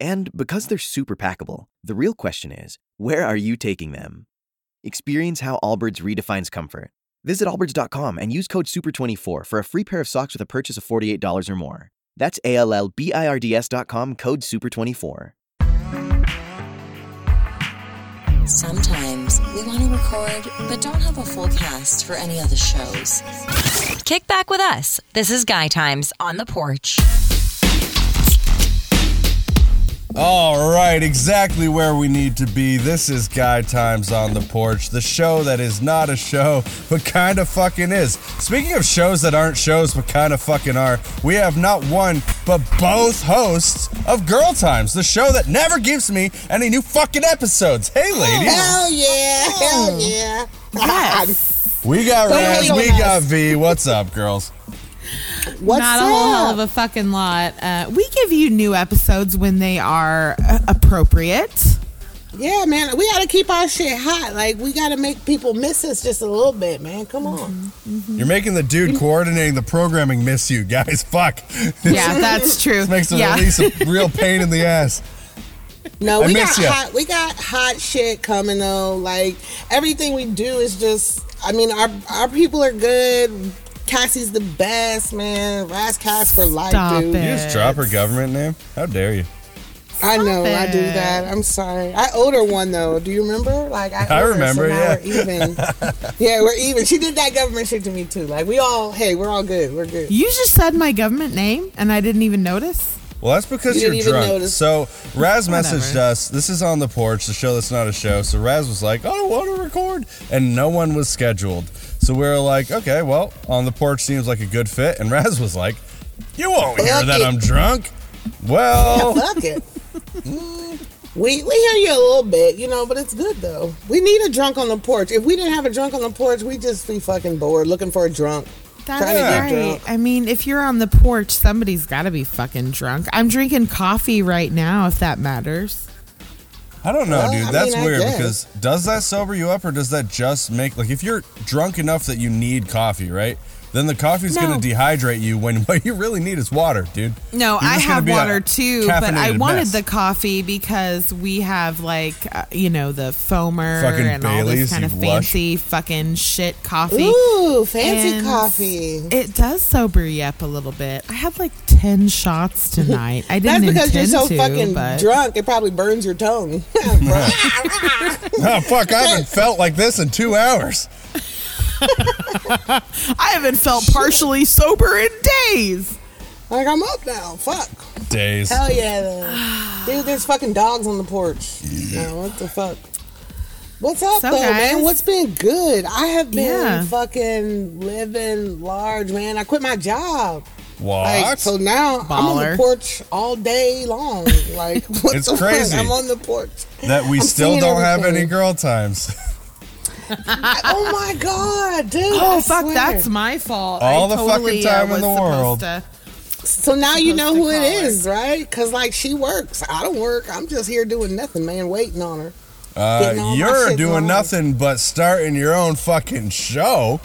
And because they're super packable, the real question is where are you taking them? Experience how Allbirds redefines comfort. Visit allbirds.com and use code SUPER24 for a free pair of socks with a purchase of $48 or more. That's A L L B I R D S.com code SUPER24. Sometimes we want to record, but don't have a full cast for any of the shows. Kick back with us. This is Guy Times on the porch. All right, exactly where we need to be. This is Guy Times on the Porch, the show that is not a show, but kind of fucking is. Speaking of shows that aren't shows, but kind of fucking are, we have not one, but both hosts of Girl Times, the show that never gives me any new fucking episodes. Hey, oh, ladies. Hell yeah! Hell yeah! Yes. We got Don't Raz, we got V. What's up, girls? What's Not a whole hell of a fucking lot. Uh, we give you new episodes when they are uh, appropriate. Yeah, man, we gotta keep our shit hot. Like we gotta make people miss us just a little bit, man. Come on. You're making the dude coordinating the programming miss you, guys. Fuck. Yeah, that's true. This makes the yeah. release a real pain in the ass. No, I we got ya. hot. We got hot shit coming though. Like everything we do is just. I mean, our our people are good. Cassie's the best, man. Raz Cass for life, Stop dude. it. You just drop her government name? How dare you? I know, I do that. I'm sorry. I owed her one though. Do you remember? Like I, I owed her, remember, So now yeah. we're even. yeah, we're even. She did that government shit to me too. Like we all. Hey, we're all good. We're good. You just said my government name and I didn't even notice. Well, that's because You you are didn't even drunk. notice. So Raz Whatever. messaged us. This is on the porch, the show that's not a show. So Raz was like, oh, "I don't want to record," and no one was scheduled. So we were like, "Okay, well, on the porch seems like a good fit." And Raz was like, "You won't hear Fuck that it. I'm drunk." Well, Fuck it. Mm, we we hear you a little bit, you know, but it's good though. We need a drunk on the porch. If we didn't have a drunk on the porch, we'd just be fucking bored looking for a drunk. That's Trying to get right. drunk. I mean, if you're on the porch, somebody's got to be fucking drunk. I'm drinking coffee right now, if that matters. I don't know, Well, dude. I That's mean, weird because does that sober you up or does that just make like if you're drunk enough that you need coffee, right? Then the coffee's No. going to dehydrate you when what you really need is water, dude. No, I have water too, but I wanted mess. the coffee because we have like uh, you know the foamer Fucking and all this kind of you lush. fancy fucking shit coffee. Ooh, fancy And coffee. It does sober you up a little bit. I had like ten shots tonight. I didn't That's because you're so to, fucking but drunk. It probably burns your tongue. Oh fuck! I haven't felt like this in two hours. I haven't felt partially sober in days. like I'm up now. Fuck. Days. Hell yeah, though. dude. There's fucking dogs on the porch. Yeah, oh, what the fuck? What's up, So, though, guys? man? What's been good? I have been Yeah. fucking living large, man. I quit my job. What? Like, so now I'm on the porch all day long. Like, what It's the fuck? crazy. I'm on the porch. that we I'm still don't have any girl times. oh my god, dude! Oh I fuck, swear. that's my fault. All I the totally, fucking time uh, in the world. to- So now you know who to it her. is, right? Because like she works. I don't work. I'm just here doing nothing, man, waiting on her. Uh, Getting all my you're doing going. nothing but starting your own fucking show.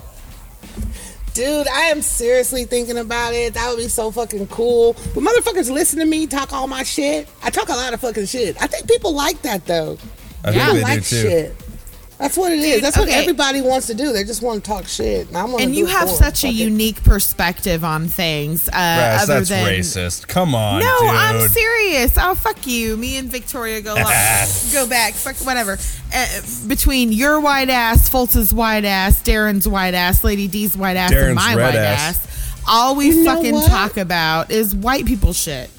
Dude, I am seriously thinking about it. That would be so fucking cool. But motherfuckers listen to me talk all my shit. I talk a lot of fucking shit. I think people like that though. I Yeah. they like shit. That's what it is. Dude, That's what everybody wants to do. They just want to talk shit. And, I'm And you have such a Fuck it. unique perspective on things. Uh, Raz, other that's than racist. Come on, No, dude. I'm serious. Oh, fuck you. Me and Victoria go long, go back. Fuck whatever. Uh, between your white ass, Fultz's white ass, Darren's white ass, Lady D's white ass, Darren's and my white ass. ass. all we You know fucking what? talk about is white people shit.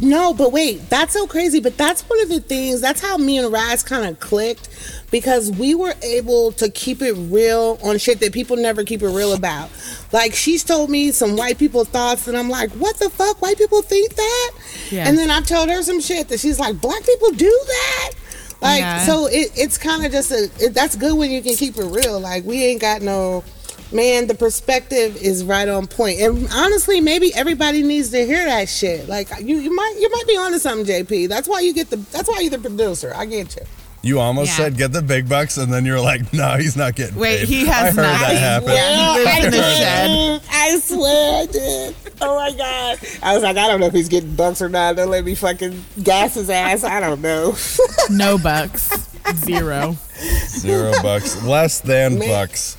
No, but wait, that's so crazy. But that's one of the things. That's how me and Raz kind of clicked because we were able to keep it real on shit that people never keep it real about. Like she's told me some white people thoughts, and I'm like, what the fuck? White people think that? Yeah. And then I've told her some shit that she's like, black people do that. Like Yeah. so, it, it's kind of just a. It, that's good when you can keep it real. Like we ain't got no. Man, the perspective is right on point, and honestly, maybe everybody needs to hear that shit. Like you, you might, you might be onto something, JP. That's why you get the. That's why you're the producer. I get you. You almost Yeah. said get the big bucks, and then you're like, no, he's not getting Wait, paid. he has I heard not. that happen. He lives in the shed. I swear I did. Oh my god! I was like, I don't know if he's getting bucks or not. Don't let me fucking gas his ass. I don't know. No bucks. Zero. Zero bucks, less than Man. bucks.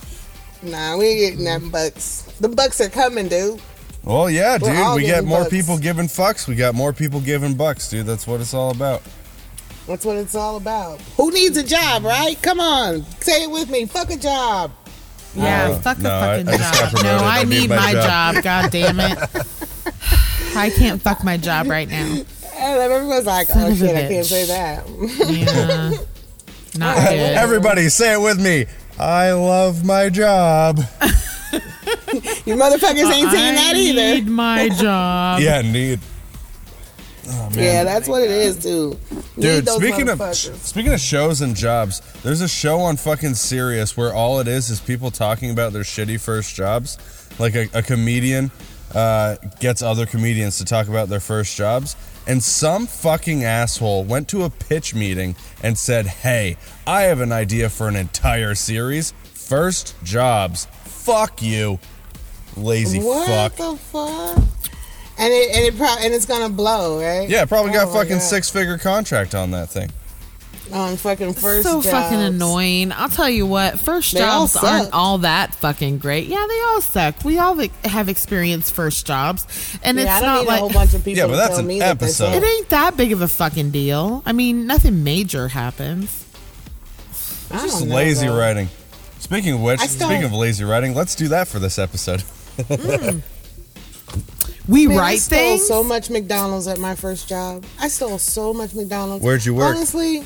Nah, we ain't getting them bucks. The bucks are coming, dude. Well, yeah, We're dude. all We get getting more bucks. people giving fucks. We got more people giving bucks, dude. That's what it's all about. That's what it's all about. Who needs a job, right? Come on, say it with me. Fuck a job. Yeah, No, fuck a no, I- fucking I just got job. No, promoted. I, I need need my my job. job. God damn it. I can't fuck my job right now. And everyone's like, Son oh of a shit, I can't say that. Yeah. Not good. Everybody, say it with me. I love my job. you motherfuckers ain't saying that I either. need my job. yeah, need. Oh, man. Yeah, that's what it is, too. Need Dude, those speaking of speaking of shows and jobs, there's a show on fucking Sirius where all it is is people talking about their shitty first jobs. Like a, a comedian uh, gets other comedians to talk about their first jobs, and some fucking asshole went to a pitch meeting and said, "Hey, I have an idea for an entire series. First jobs. Fuck you, lazy what fuck." the fuck? And it and it pro- and it's gonna blow, right? Yeah, probably got Oh a fucking six figure contract on that thing. On fucking first. so jobs. fucking annoying. I'll tell you what, first They all jobs aren't all that fucking great. Yeah, they all suck. We all have experienced first jobs, and Yeah, I it's don't not need like a whole bunch of people. Yeah, but that's an me that they episode. suck. it ain't that big of a fucking deal. I mean, nothing major happens. I Just know, lazy though. writing. Speaking of which, still- speaking of lazy writing, let's do that for this episode. Hmm. We Man, I write stole things. so much McDonald's at my first job. I stole so much McDonald's. Where'd you work? Honestly,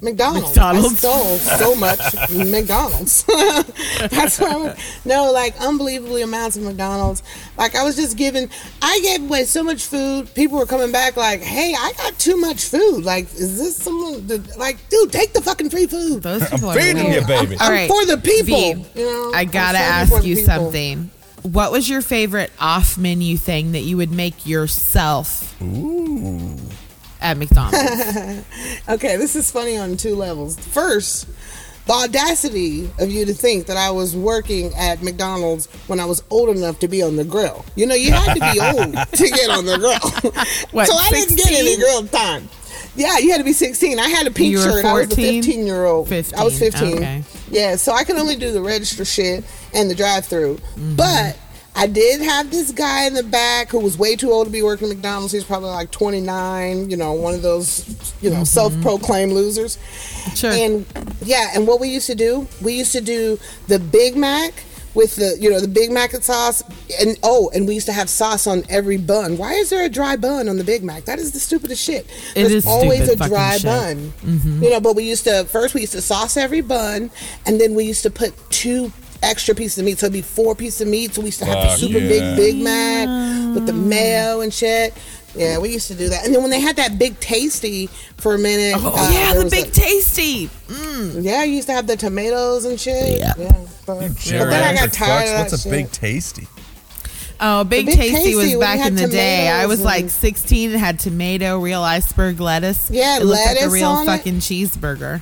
McDonald's. McDonald's. I stole so much McDonald's. That's why. I went- No, like unbelievably amounts of McDonald's. Like I was just giving. I gave away so much food. People were coming back like, "Hey, I got too much food. Like, is this someone? that- Like, dude, take the fucking free food." Those people are feeding weird. you, baby. I'm All right, for the people. V, you know, I gotta ask you something. What was your favorite off menu thing that you would make yourself at McDonald's? Okay, this is funny on two levels. First, the audacity of you to think that I was working at McDonald's when I was old enough to be on the grill. You know, you had to be old to get on the grill. What, so I didn't get any grill time. Yeah, you had to be 16. I had a pink shirt. I was 14? 15 year old. I was 15, 15. okay. Yeah, so I could only do the register shit and the drive through. Mm-hmm. But I did have this guy in the back who was way too old to be working at McDonald's. He was probably like 29, you know, one of those, you know, self proclaimed losers. Mm-hmm. Sure. And yeah, and what we used to do, we used to do the Big Mac with the, you know, the Big Mac and sauce. And oh, and we used to have sauce on every bun. Why is there a dry bun on the Big Mac? That is the stupidest shit. It There's is always stupid a dry shit. Mm-hmm. bun. You know, but we used to first we used to sauce every bun, and then we used to put two extra pieces of meat, so it'd be four pieces of meat. So we used to have the Fuck super yeah. big Big Mac with the mayo and shit. Yeah, we used to do that. And then when they had that big tasty for a minute, oh uh, yeah, there the was big a- tasty. yeah, I used to have the tomatoes and shit. Yeah, but, but then I Geriatric got tired fucks. of that What's a shit. big tasty? Oh, Big, Big Tasty, Tasty, was when back you had in the day. I was like and- 16. It had tomato, real iceberg lettuce. Yeah, it looked like a lettuce real on it. fucking cheeseburger.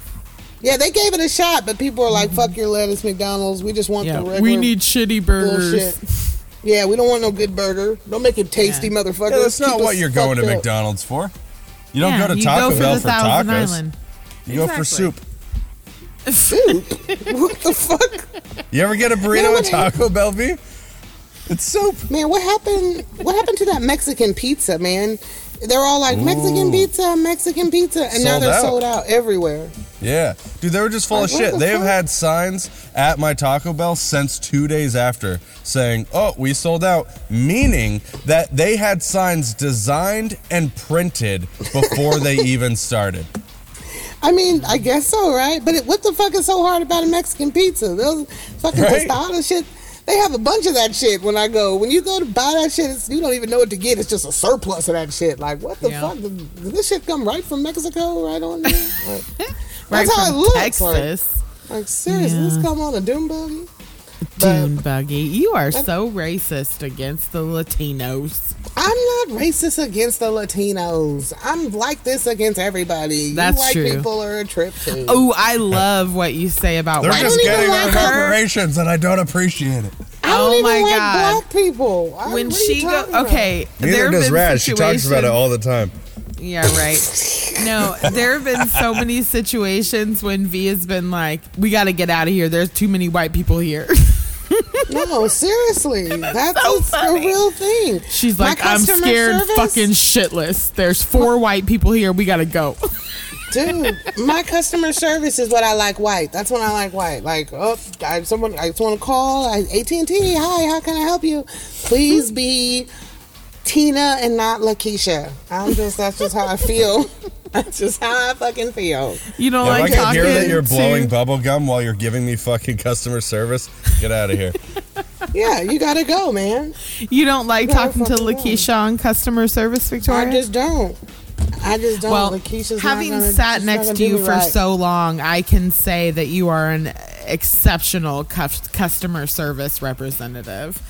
Yeah, they gave it a shot, but people are like, "Fuck your lettuce, McDonald's. We just want the regular we need shitty burgers. bullshit." Yeah, we don't want no good burger. Don't make it tasty, Yeah. motherfucker. Yeah, that's not what you're going to up. McDonald's for. You don't Yeah, go to you Taco go for Bell the for Thousand tacos. Island. You go for soup. soup. what the fuck, You ever get a burrito Man, at what- Taco Bell, V? It's soup. man? What happened? What happened to that Mexican pizza, man? They're all like Mexican Ooh. pizza, Mexican pizza, and now they're out. sold out everywhere. Yeah, dude, they were just full Like, of shit. the They have had signs at my Taco Bell since two days after saying, "Oh, we sold out," meaning that they had signs designed and printed before they even started. I mean, I guess so, right? But it, what the fuck is so hard about a Mexican pizza? Those fucking Right? tostada shit. They have a bunch of that shit when I go. When you go to buy that shit, it's, you don't even know what to get. It's just a surplus of that shit. Like, what the Yeah. fuck? Did, did this shit come right from Mexico, right on there? Like, Right that's how it from looks. Texas. Like, like seriously, this Yeah. come on a doom buggy? Dune buggy. You are so racist against the Latinos. I'm not racist against the Latinos. I'm like this against everybody. That's you white true. people are a trip too. Oh, I love what you say about They're white just getting like rid of reparations, and I don't appreciate it. I don't oh even my like God. black people. I, when what are you she go talking about? okay there Neither have does been Raz. She talks about it all the time. Yeah right no there have been so many situations when v has been like we got to get out of here there's too many white people here No, seriously, that's so a, real thing. she's like i'm scared service- fucking shitless there's four white people here we gotta go dude. My customer service is what I like. White. That's when I like white. Like, oh, I someone I just want to call. AT and T. Hi, how can I help you? Please be Tina and not Lakeisha. I'm just. That's just how I feel. That's just how I fucking feel. you don't Yeah, like if I can hear that you're blowing to, bubble gum while you're giving me fucking customer service, get out of here. Yeah, you gotta go, man. you don't like No, talking to fucking no. lakeisha on customer service victoria I just don't. I just don't. well, Lakeisha's having not gonna, sat next gonna you for right. so long, I can say that you are an exceptional cus- customer service representative.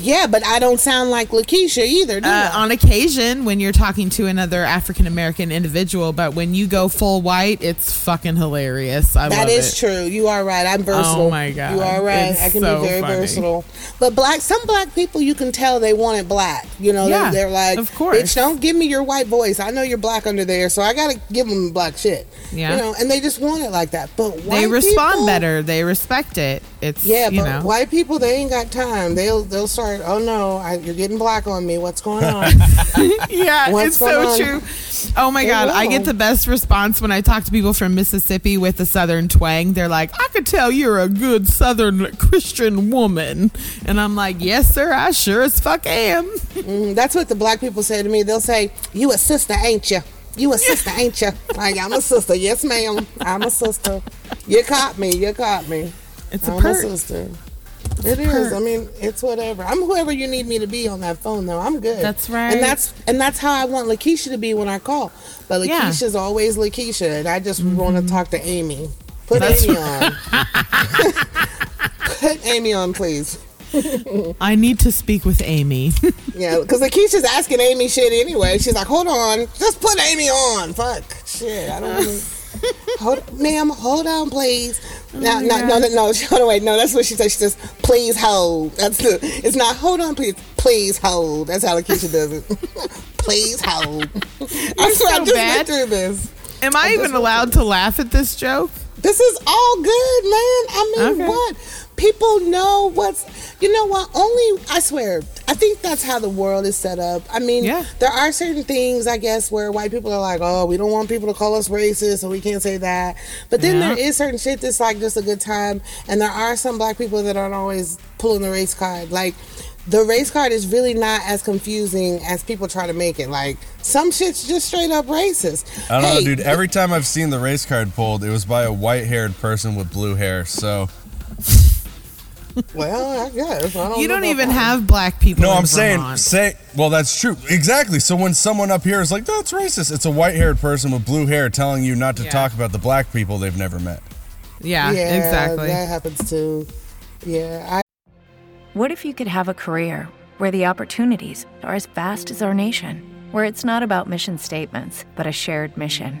Yeah, but I don't sound like Lakeisha either, do Uh, I? on occasion, when you're talking to another African American individual, but when you go full white, it's fucking hilarious. I That is it. true. You are right. I'm versatile. Oh my God. You are right. It's I can so be very funny. versatile. But black, some black people, you can tell they want it black. You know, Yeah, they're, they're like, of course. bitch, don't give me your white voice. I know you're black under there, so I gotta give them black shit. Yeah. You know, and they just want it like that. But white They respond people- better. They respect it. It's Yeah, you but know. white people, they ain't got time. They'll they'll start. Oh no, I, you're getting black on me. What's going on? yeah, What's it's so on? true. Oh my god, I get the best response when I talk to people from Mississippi with a southern twang. They're like, "I could tell you're a good southern Christian woman," and I'm like, "Yes, sir, I sure as fuck am." Mm, That's what the black people say to me. They'll say, "You a sister, ain't you? You a sister, ain't you?" Like I'm a sister. Yes, ma'am. I'm a sister. You caught me. You caught me. It's a I'm a perk. Sister. It is. I mean, it's whatever. I'm whoever you need me to be on that phone, though. I'm good. That's right. And that's and that's how I want Lakeisha to be when I call. But Yeah. Lakeisha's always Lakeisha, and I just mm-hmm. want to talk to Amy. Put That's Amy on. Put Amy on, please. I need to speak with Amy. Yeah, because Lakeisha's asking Amy shit anyway. She's like, hold on, just put Amy on. Fuck. Shit, I don't Hold, ma'am, hold on, please. No, no, no, no, no. Hold on, wait. No, that's what she says. She says, please hold. That's the. It's not hold on, please. Please hold. That's how Lakeisha does it. please hold. I swear, I so just bad. went through this. Am I even allowed to laugh at this joke? This is all good, man. I mean, Okay. what? People know what's, you know what? Only, I swear, I think that's how the world is set up. I mean, Yeah. there are certain things, I guess, where white people are like, oh, we don't want people to call us racist, so we can't say that. But then Yeah. there is certain shit that's like just a good time. And there are some black people that aren't always pulling the race card. Like, the race card is really not as confusing as people try to make it. Like, some shit's just straight up racist. I don't Hey, know, dude. Every time I've seen the race card pulled, it was by a white haired person with blue hair. So, Well, I guess. I don't You don't even that. have black people. no, in I'm saying, say, well, that's true. Exactly. So when someone up here is like, no, it's racist, it's a white haired person with blue hair telling you not to Yeah. talk about the black people they've never met. Yeah, Yeah, exactly. That happens too. Yeah, I What if you could have a career where the opportunities are as vast as our nation, where it's not about mission statements, but a shared mission?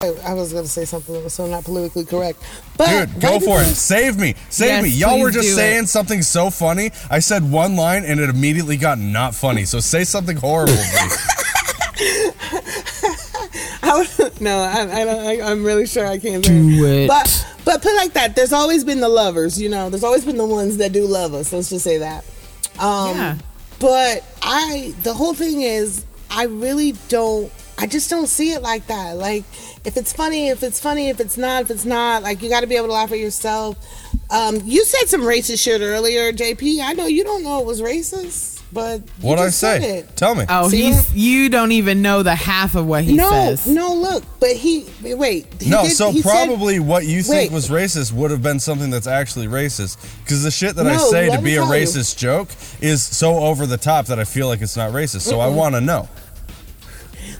I, I was gonna say something that was so not politically correct, but Dude, go for it. Save me. Save Yes, me. Y'all were please just do saying it. something so funny. I said one line and it immediately got not funny. So say something horrible. V. I would- no, I, I don't. I, I'm really sure I can't Do it. But but put it like that. There's always been the lovers. You know, there's always been the ones that do love us. Let's just say that. Um, Yeah. But I, the whole thing is, I really don't. I just don't see it like that. Like, if it's funny, if it's funny, if it's not, if it's not, like you got to be able to laugh at yourself. Um, you said some racist shit earlier, JP. I know you don't know it was racist, but What'd I just said say? it. Tell me. Oh, See he's what- you don't even know the half of what he no, says. no, no, look, but he wait. He no, did- so he said- probably what you think Wait. was racist would have been something that's actually racist. Because the shit that I say to be a tell you. racist joke is so over the top that I feel like it's not racist. So I Mm-mm. want to know.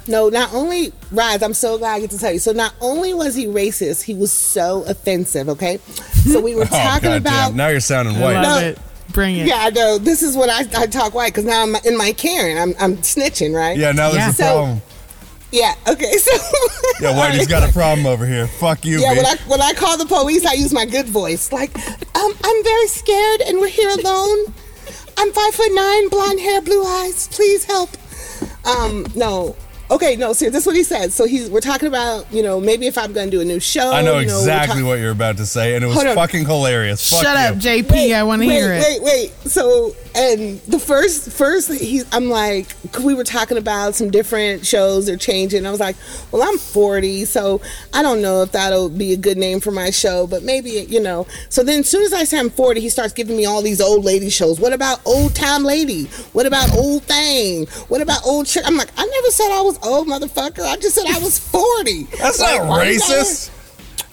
No, not only Rise, I'm so glad I get to tell you. So not only was he racist, he was so offensive. Okay, so we were Oh, talking goddamn. about. Now you're sounding I white. love No. it. Bring it. Yeah, I know. This is what I, I talk white because now I'm in my Karen. I'm I'm snitching, right? Yeah, now there's Yeah. a So- problem. Yeah. Okay. So. Yeah, Whitey's got a problem over here. Fuck you, Yeah, B. when I when I call the police, I use my good voice. Like, um, I'm very scared, and we're here alone. I'm five foot nine, blonde hair, blue eyes. Please help. Um, no. Okay, no, see, this is what he said. So he's we're talking about, you know, maybe if I'm gonna do a new show. I know you we're exactly talk- what you're about to say, and it was fucking hilarious. Fuck Shut you. up, JP. I want to hear it. Wait, wait. So, and the first, first, he, I'm like, we were talking about some different shows they're changing. I was like, well, I'm 40, so I don't know if that'll be a good name for my show, but maybe, you know. So then, as soon as I say I'm 40, he starts giving me all these old lady shows. What about Old Time Lady? What about Old Thing? What about Old Chick? I'm like, I never said I was old, motherfucker. I just said I was 40. That's Like, not racist.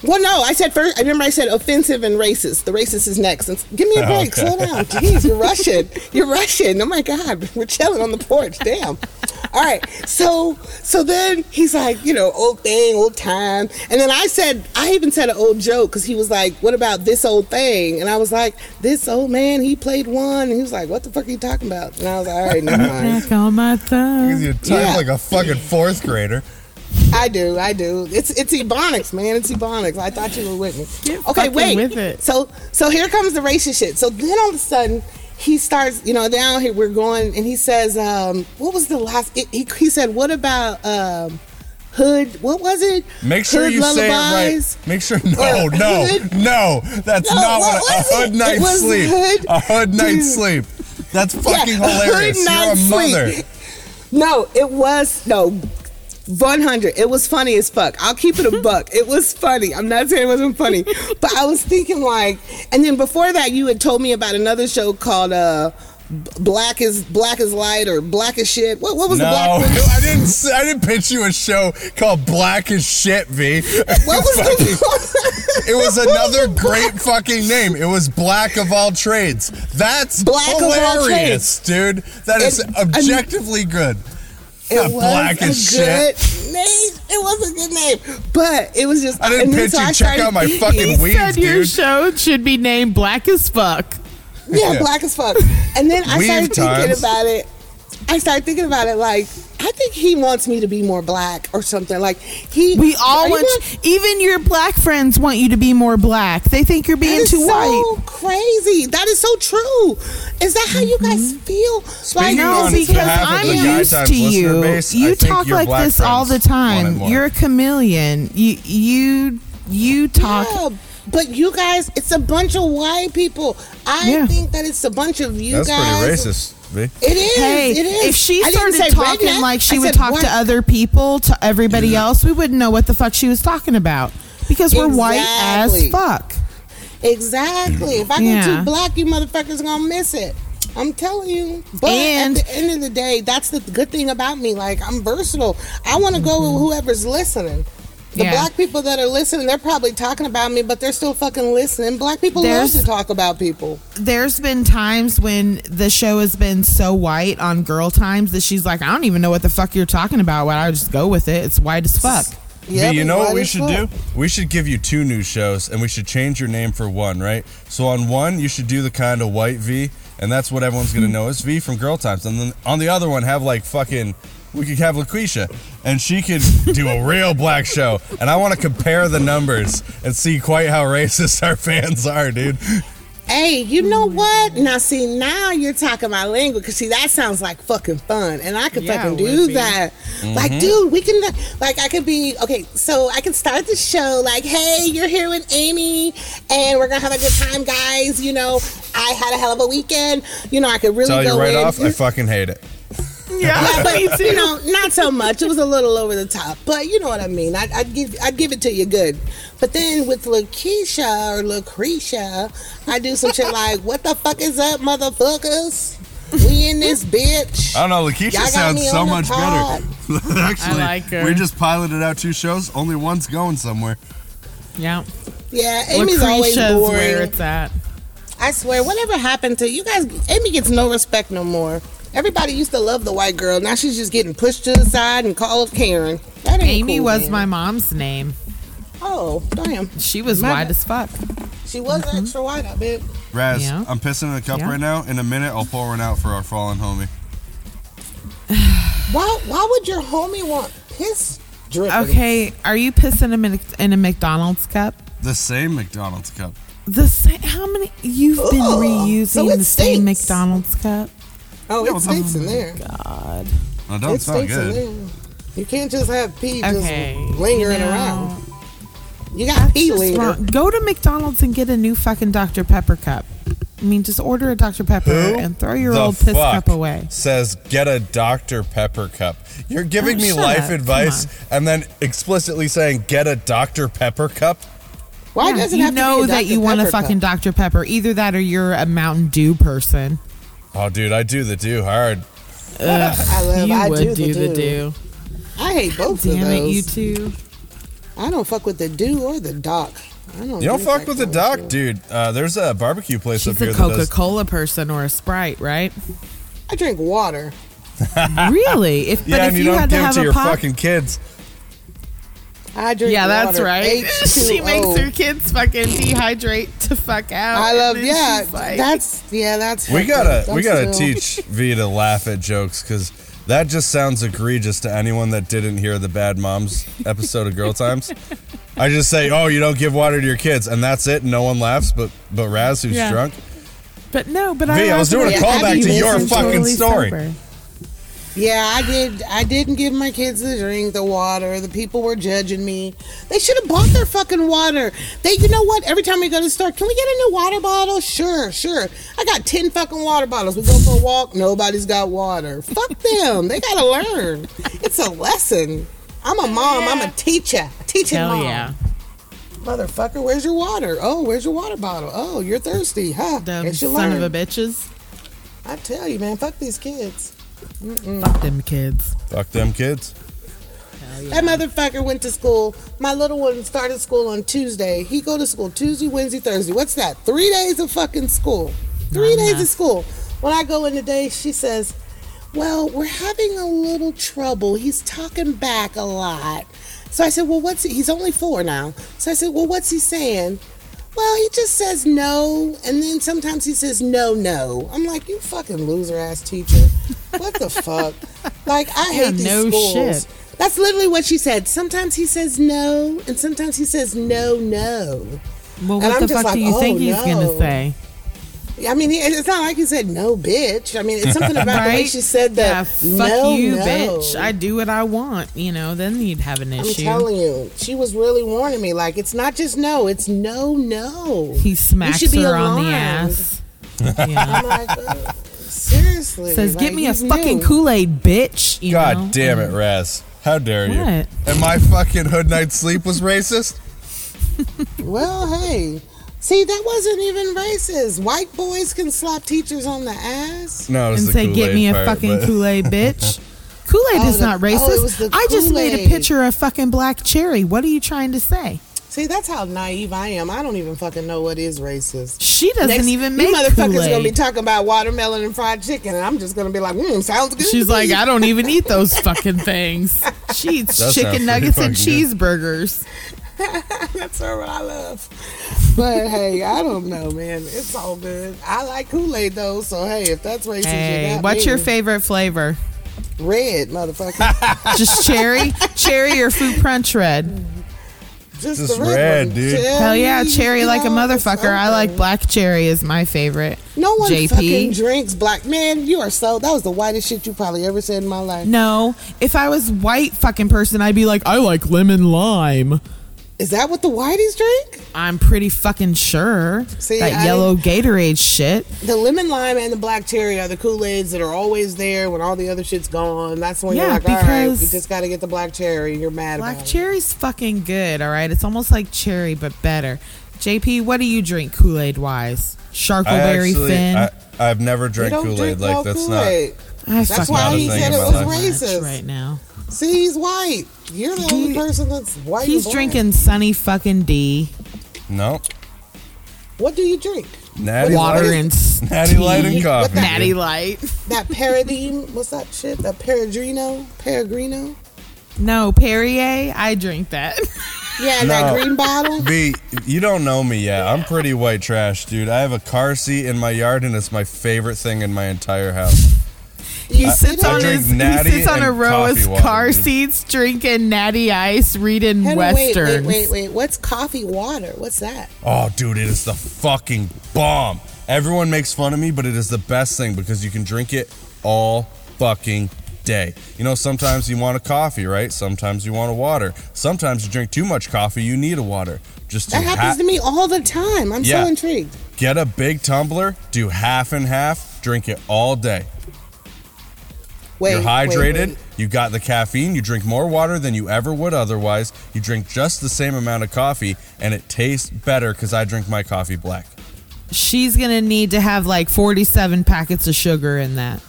Well, no, I said first. I remember I said offensive and racist. The racist is next. And give me a break. Okay. Slow down. Jeez, you're rushing. You're rushing. Oh my God, we're chilling on the porch. Damn. All right. So, so then he's like, you know, old thing, old time. And then I said, I even said an old joke because he was like, what about this old thing? And I was like, this old man, he played one. And he was like, what the fuck are you talking about? And I was like, all right, never mind. Back on my Because thumb. you type Yeah. like a fucking fourth grader. I do, I do. It's it's ebonics, man. It's ebonics. I thought you were with me. Get okay, wait. with it. So so here comes the racist shit. So then all of a sudden he starts, you know, down here we're going, and he says, um, what was the last? It, he he said, what about um, hood? What was it? Make sure Hood you say it right. Make sure. No, Or no, no. That's No, not what what a was it? hood It night was sleep. hood- A hood night sleep. That's fucking Yeah, a hilarious. hood You're night a mother. sleep. No, it was no. 100. It was funny as fuck. I'll keep it a buck. It was funny. I'm not saying it wasn't funny, but I was thinking like, and then before that, you had told me about another show called uh, Black is Black is Light or Black as Shit. What, what was No, the black one? I didn't. I didn't pitch you a show called Black as Shit, V. What was the It was another the great fucking name. It was Black of All Trades. That's Black of All hilarious, dude. That is It- I mean- objectively good. It was black a as good shit. name. It was a good name, but it was just. I didn't and then pitch so you. I Check started out my fucking He weeds, said your dude. show should be named Black as Fuck. Yeah, Yeah. black as fuck. And then I Weave started thinking about it. I started thinking about it like I think he wants me to be more black or something. Like he We all Are you want, even your black friends want you to be more black. They think you're being is too so white. crazy. That is so true. Is that how you guys mm-hmm. feel? Speaking No, because I'm used to you. base, I you think talk like this all the time. You're a chameleon. You you you talk. Yeah, but you guys, it's a bunch of white people. I Yeah. think that it's a bunch of you That's guys. pretty racist, V. It is. Hey, it is. if she I started talking redneck. like she I would talk white. to other people, to everybody else, we wouldn't know what the fuck she was talking about because we're white as fuck. Exactly. If I get Yeah. too black, you motherfuckers gonna miss it. I'm telling you. But And- at the end of the day, that's the good thing about me. Like I'm versatile. I want to go with whoever's listening. The Yeah. black people that are listening, they're probably talking about me, but they're still fucking listening. Black people There's- love to talk about people. There's been times when the show has been so white on Girl Times that she's like, I don't even know what the fuck you're talking about. But I just go with it. It's white as fuck. Yeah, V, you but know what we should fuck? do? We should give you two new shows, and we should change your name for one, right? So on one, you should do the kind of white V, and that's what everyone's gonna hmm. know is V from Girl Times, and then on the other one, have like fucking we could have LaQuisha, and she could do a real black show. And I want to compare the numbers and see quite how racist our fans are, dude. Hey, you know what? Now, see, now you're talking my language because see, that sounds like fucking fun, and I could Yeah, fucking do would be. that. Like, mm-hmm. dude, we can, like, I could be okay. So I can start the show like, hey, you're here with Amy, and we're gonna have a good time, guys. You know, I had a hell of a weekend. You know, I could really Tell go you right in. off, I fucking hate it. Yeah, yeah, but me too. you know, not so much. It was a little over the top, but you know what I mean. I'd, I'd give, I'd give it to you good. But then with Lakeisha or Lucretia, I do some shit like, "What the fuck is up, motherfuckers? We in this bitch." I don't know. Lakeisha Y'all sounds so much pod. better. Actually, I like her. we just piloted out two shows. Only one's going somewhere. Yeah. Yeah, Amy's always Lucretia's boring. where it's at. I swear, whatever happened to you guys? Amy gets no respect no more. Everybody used to love the white girl. Now she's just getting pushed to the side and called Karen. That ain't Amy cool, was man. my mom's name. Oh, damn. She was My white bad. as fuck. She was mm-hmm. extra white, I bet. Raz, Yeah. I'm pissing in a cup Yeah. right now. In a minute, I'll pour one out for our fallen homie. Why? Why would your homie want piss dripping? Okay, are you pissing in a, in a McDonald's cup? The same McDonald's cup. The same. How many? You've been Ugh, reusing so it the same. McDonald's cup. Oh, Yeah, it stinks in oh there. God. No, don't It smell stinks in good. there. You can't just have pee Okay. just lingering you know, around. You got pee just linger. wrong. Go to McDonald's and get a new fucking Dr Pepper cup. I mean, just order a Dr Pepper Who and throw your the old piss fuck cup away. Says get a Dr Pepper cup. You're giving Oh, me shut life up. advice and then explicitly saying get a Dr Pepper cup. Why Yeah, does it you have know to be a that Dr. you want a Pepper fucking cup? Dr Pepper. Either that or you're a Mountain Dew person. Oh, dude, I do the do hard. I love. you I would do, do the the do. do. I hate both of Damn it, you two. I don't fuck with the do or the doc. I don't. You don't fuck with the doc, shit. dude. Uh, there's a barbecue place She's up here a that Coca does. Cola person or a Sprite, right? I drink water. really? If but Yeah, if and you, you, don't had to give it have to a your pop, fucking kids. I drink. yeah, that's water. right. she H2O. makes her kids fucking dehydrate to fuck out. I love. then Yeah, like- that's yeah, that's. We gotta up. we gotta steal. teach V to laugh at jokes because that just sounds egregious to anyone that didn't hear the Bad Moms episode of Girl Times. I just say, oh, you don't give water to your kids, and that's it. No one laughs, but but Raz, who's Yeah. drunk. But no, but V, I, I was doing a callback to your fucking totally story. sober. Yeah, I did. I didn't give my kids the drink, the water. The people were judging me. They should have bought their fucking water. They, you know what? Every time we go to the store, can we get a new water bottle? Sure, sure. I got ten fucking water bottles. We go for a walk. Nobody's got water. Fuck them. They gotta learn. It's a lesson. I'm a mom. I'm a teacher. Teaching Hell mom. yeah. Motherfucker, where's your water? Oh, where's your water bottle? Oh, you're thirsty, huh? Dumb you son learn. of a bitches. I tell you, man, fuck these kids. Fuck them kids. Fuck them kids. That motherfucker went to school. My little one started school on Tuesday. He go to school Tuesday, Wednesday, Thursday. What's that? Three days of fucking school. Three Not days enough. of school. When I go in today, she says, "Well, we're having a little trouble. He's talking back a lot." So I said, "Well, what's he? he's only four now?" So I said, "Well, what's he saying?" Well, he just says no, and then sometimes he says no, no. I'm like, you fucking loser ass teacher. What the fuck? Like, I Yeah, hate these no schools. shit. That's literally what she said. Sometimes he says no, and sometimes he says no, no. Well, And what I'm the just fuck like, do you oh, think he's no. gonna say? I mean, he, it's not like he said no, bitch. I mean, it's something about the way she said Yeah, that. fuck no, you, no. bitch. I do what I want. You know, then you'd have an issue. I'm telling you, she was really warning me. Like, it's not just no, it's no, no. he smacks should be her on the ass. Yeah. I'm like, uh, seriously. Says, like, "Get me a fucking. Kool Aid, bitch." You God know? damn it, Raz. How dare you? And my fucking hood night sleep was racist? Well, hey. See, that wasn't even racist. White boys can slap teachers on the ass. No, it was and the say, Kool-Aid "Get me a part, fucking but- Kool Aid, bitch." Kool Aid Oh, is the- not oh, racist. was the I just made a picture of fucking black cherry. What are you trying to say? See, that's how naive I am. I don't even fucking know what is racist. She doesn't Next- even you make motherfuckers Kool gonna be talking about watermelon and fried chicken, and I'm just gonna be like, mm, sounds good. She's to like, me." I don't even eat those fucking things. She eats That chicken nuggets and good. cheeseburgers. That's her what I love. But hey, I don't know, man. It's all good. I like Kool Aid though, so hey, if that's racist, you Hey, got what's me. your favorite flavor? red, motherfucker. Just cherry, cherry or fruit punch red. Just, Just the red, red, dude. Cherry, Hell yeah, cherry like a you know, motherfucker. I like black cherry is my favorite. No one JP. fucking drinks black. Man, you are so. That was the whitest shit you probably ever said in my life. No, if I was white fucking person, I'd be like, I like lemon lime. Is that what the whiteys drink? I'm pretty fucking sure. See, that I- yellow Gatorade shit. The lemon lime and the black cherry are the Kool Aids that are always there when all the other shit's gone. That's when you're Yeah, like, all right, we just got to get the black cherry. You're mad Black about it. cherry's fucking good, all right? It's almost like cherry, but better. JP, what do you drink Kool Aid wise? I Sharkleberry actually, Fin? I, I've never drank Kool Aid. Like no that's Kool-Aid. I That's why he said it was racist. right now. See, he's white. You're the only person that's white. He's drinking Sunny fucking D, not. No. What do you drink? Natty water light, and s- natty light and tea. coffee. Natty. Light. That Paradine? What's that shit? That Peregrino? Peregrino? No, Perrier. I drink that. Yeah, and that green bottle. B, you don't know me yet. I'm pretty white trash, dude. I have a car seat in my yard, and it's my favorite thing in my entire house. He sits I on his he sits on a row of coffee water, car seats drinking Natty Ice, reading Hold on, wait, wait, wait, wait. What's coffee water? What's that? Oh, dude, it is the fucking bomb. Everyone makes fun of me, but it is the best thing because you can drink it all fucking day. You know, sometimes you want a coffee, right? Sometimes you want a water. Sometimes you drink too much coffee, you need a water. Just That happens ha- to me all the time. I'm Yeah. so intrigued. get a big tumbler, do half and half, drink it all day. Wait, You're hydrated. wait. You got the caffeine. You drink more water than you ever would otherwise. You drink just the same amount of coffee, and it tastes better because I drink my coffee black. She's gonna need to have like forty-seven packets of sugar in that.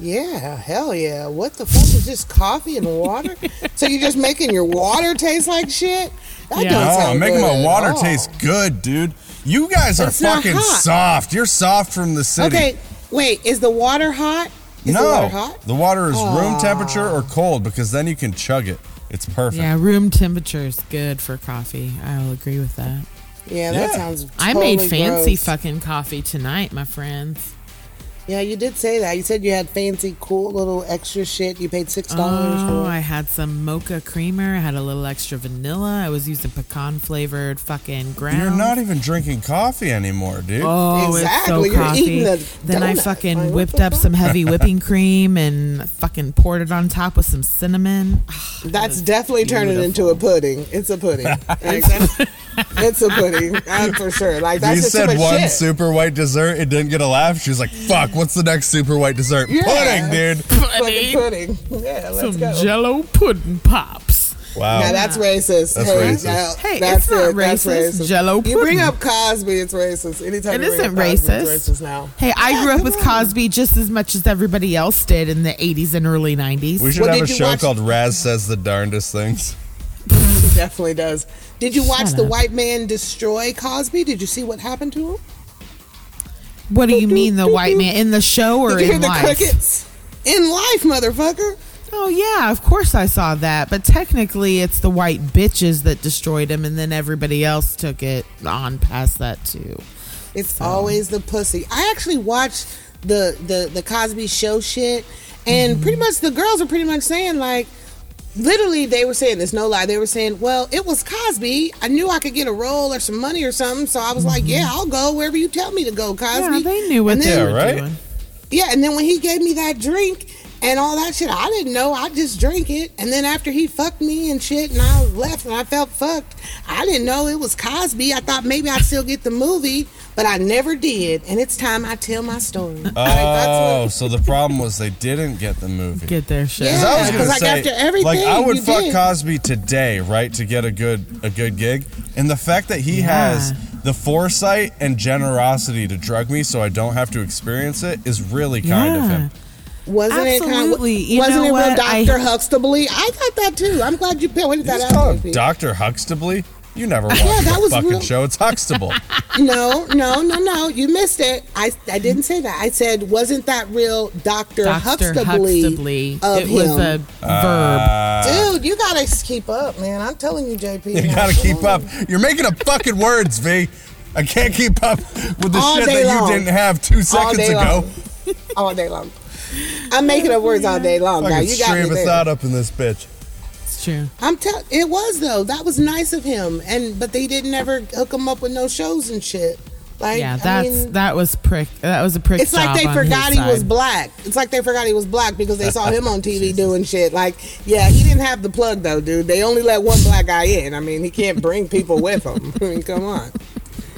Yeah, hell yeah. What the fuck is just coffee and water? so you're just making your water taste like shit? That Yeah. don't No, sound I'm making good my water taste good, dude. You guys are It's fucking soft. You're soft from the city. Okay, wait. Is the water hot? Is no, the water hot? the water is room temperature or cold because then you can chug it. It's perfect. Yeah, room temperature is good for coffee. I will agree with that. Yeah, that Yeah. sounds. I made fancy gross. fucking coffee tonight, my friends. Yeah, you did say that. You said you had fancy, cool little extra shit. You paid six dollars Oh, for. I had some mocha creamer. I had a little extra vanilla. I was using pecan flavored fucking ground. You're not even drinking coffee anymore, dude. Oh, Exactly, it's so you're coffee. eating a then I fucking Like, what whipped up fuck? some heavy whipping cream and fucking poured it on top with some cinnamon. That's definitely turning into a pudding. It's a pudding. It's a pudding. That's for sure. Like that's you just too said much one shit. super white dessert. It didn't get a laugh. She was like, "Fuck, what's the next super white dessert? Yeah. Pudding, dude." Fucking pudding. Yeah, let's some go. Jello pudding pops. Wow. Now that's racist. That's hey, racist. now, Hey, that's it's not it. That's racist. Jello pudding. You bring up Cosby, it's racist. Anytime It you bring isn't up Cosby, racist. It's racist now. Hey, I Yeah, grew up with on. Cosby just as much as everybody else did in the 80s and early 90s. we should Well, have a show watch- called Raz Says the Darndest Things. It definitely does. Did you watch Shut the up. white man destroy Cosby? Did you see what happened to him? What do you mean, the white man? In the show or Did you hear in the life? crickets? In life, motherfucker. Oh, yeah, of course I saw that. But technically, it's the white bitches that destroyed him, and then everybody else took it on past that, too. It's always the pussy. I actually watched the the the Cosby Show shit, and Mm-hmm. pretty much the girls are pretty much saying like, literally they were saying this no lie. They were saying, well, it was Cosby. I knew I could get a role or some money or something, so I was like, yeah, I'll go wherever you tell me to go, Cosby. Mm-hmm. Yeah, they knew what And they then- were right? doing. Yeah, and then when he gave me that drink and all that shit, I didn't know. I just drank it. And then after he fucked me and shit, and I left and I felt fucked, I didn't know it was Cosby. I thought maybe I'd still get the movie, but I never did. And it's time I tell my story. Oh, what- so the problem was they didn't get the movie. Get their shit. Yeah. 'Cause I was gonna 'cause, like, say, after everything like I would you fuck did. Cosby today, right, to get a good a good gig, and the fact that he Yeah. has the foresight and generosity to drug me, so I don't have to experience it, is really kind of him. wasn't Absolutely. it kind You of, wasn't it real what? I- Dr. Huxtable? I thought that too. I'm glad you pointed that out. him Doctor Huxtably. You never watched that was fucking real- show. It's Huxtable. No, no, no, no. You missed it. I, I didn't say that. I said, wasn't that real Dr. Dr. Huxtable? Huxtably. of It was him? a verb. Uh, Dude, you gotta keep up, man. I'm telling you, JP. You gotta keep up. You're making up fucking words, V. I can't keep up with the All shit that long. you didn't have two All seconds day ago. long. All day long. I'm making up words all day long, Fucking guys. You got me stream of there. thought up in this bitch. I'm tell. It was though. That was nice of him, and but they didn't ever hook him up with no shows and shit. Like, Yeah, I that's mean, that was prick. That was a prick. It's like they forgot he was black. It's like they forgot he was black because they saw him on TV doing shit. Like, yeah, he didn't have the plug though, dude. They only let one black guy in. I mean, he can't bring people with him. I mean, come on.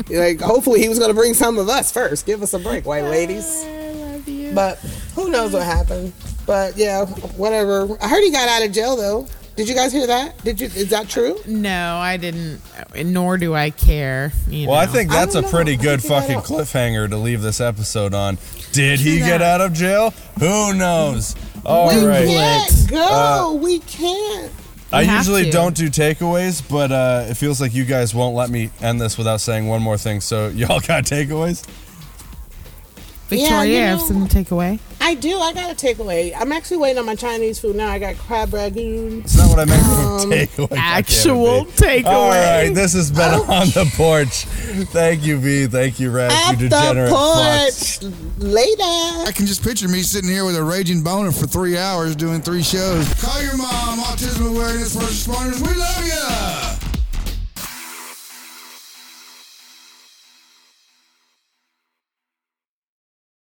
Like, hopefully he was gonna bring some of us first. Give us a break, white ladies. I love you. But who knows what happened? But yeah, whatever. I heard he got out of jail though. Did you guys hear that? Did you? Is that true? No, I didn't. Nor do I care. You Well, I think that's a don't know. pretty good fucking cliffhanger to leave this episode on. Did he True get out of jail? Who knows? All we right. can't go. Uh, we can't. I You have usually to. don't do takeaways, but uh, it feels like you guys won't let me end this without saying one more thing. So y'all got takeaways? Victoria, you you have know- something to take away. I do. I got a takeaway. I'm actually waiting on my Chinese food now. I got crab ragoon. It's not what I meant Um, takeaway. God damn it, Actual takeaway. All right, this has been on the porch. Thank you, V. Thank you, Raz. At You the degenerate fucks. porch. Later. I can just picture me sitting here with a raging boner for three hours doing three shows. Call your mom, autism awareness first responders. We love ya.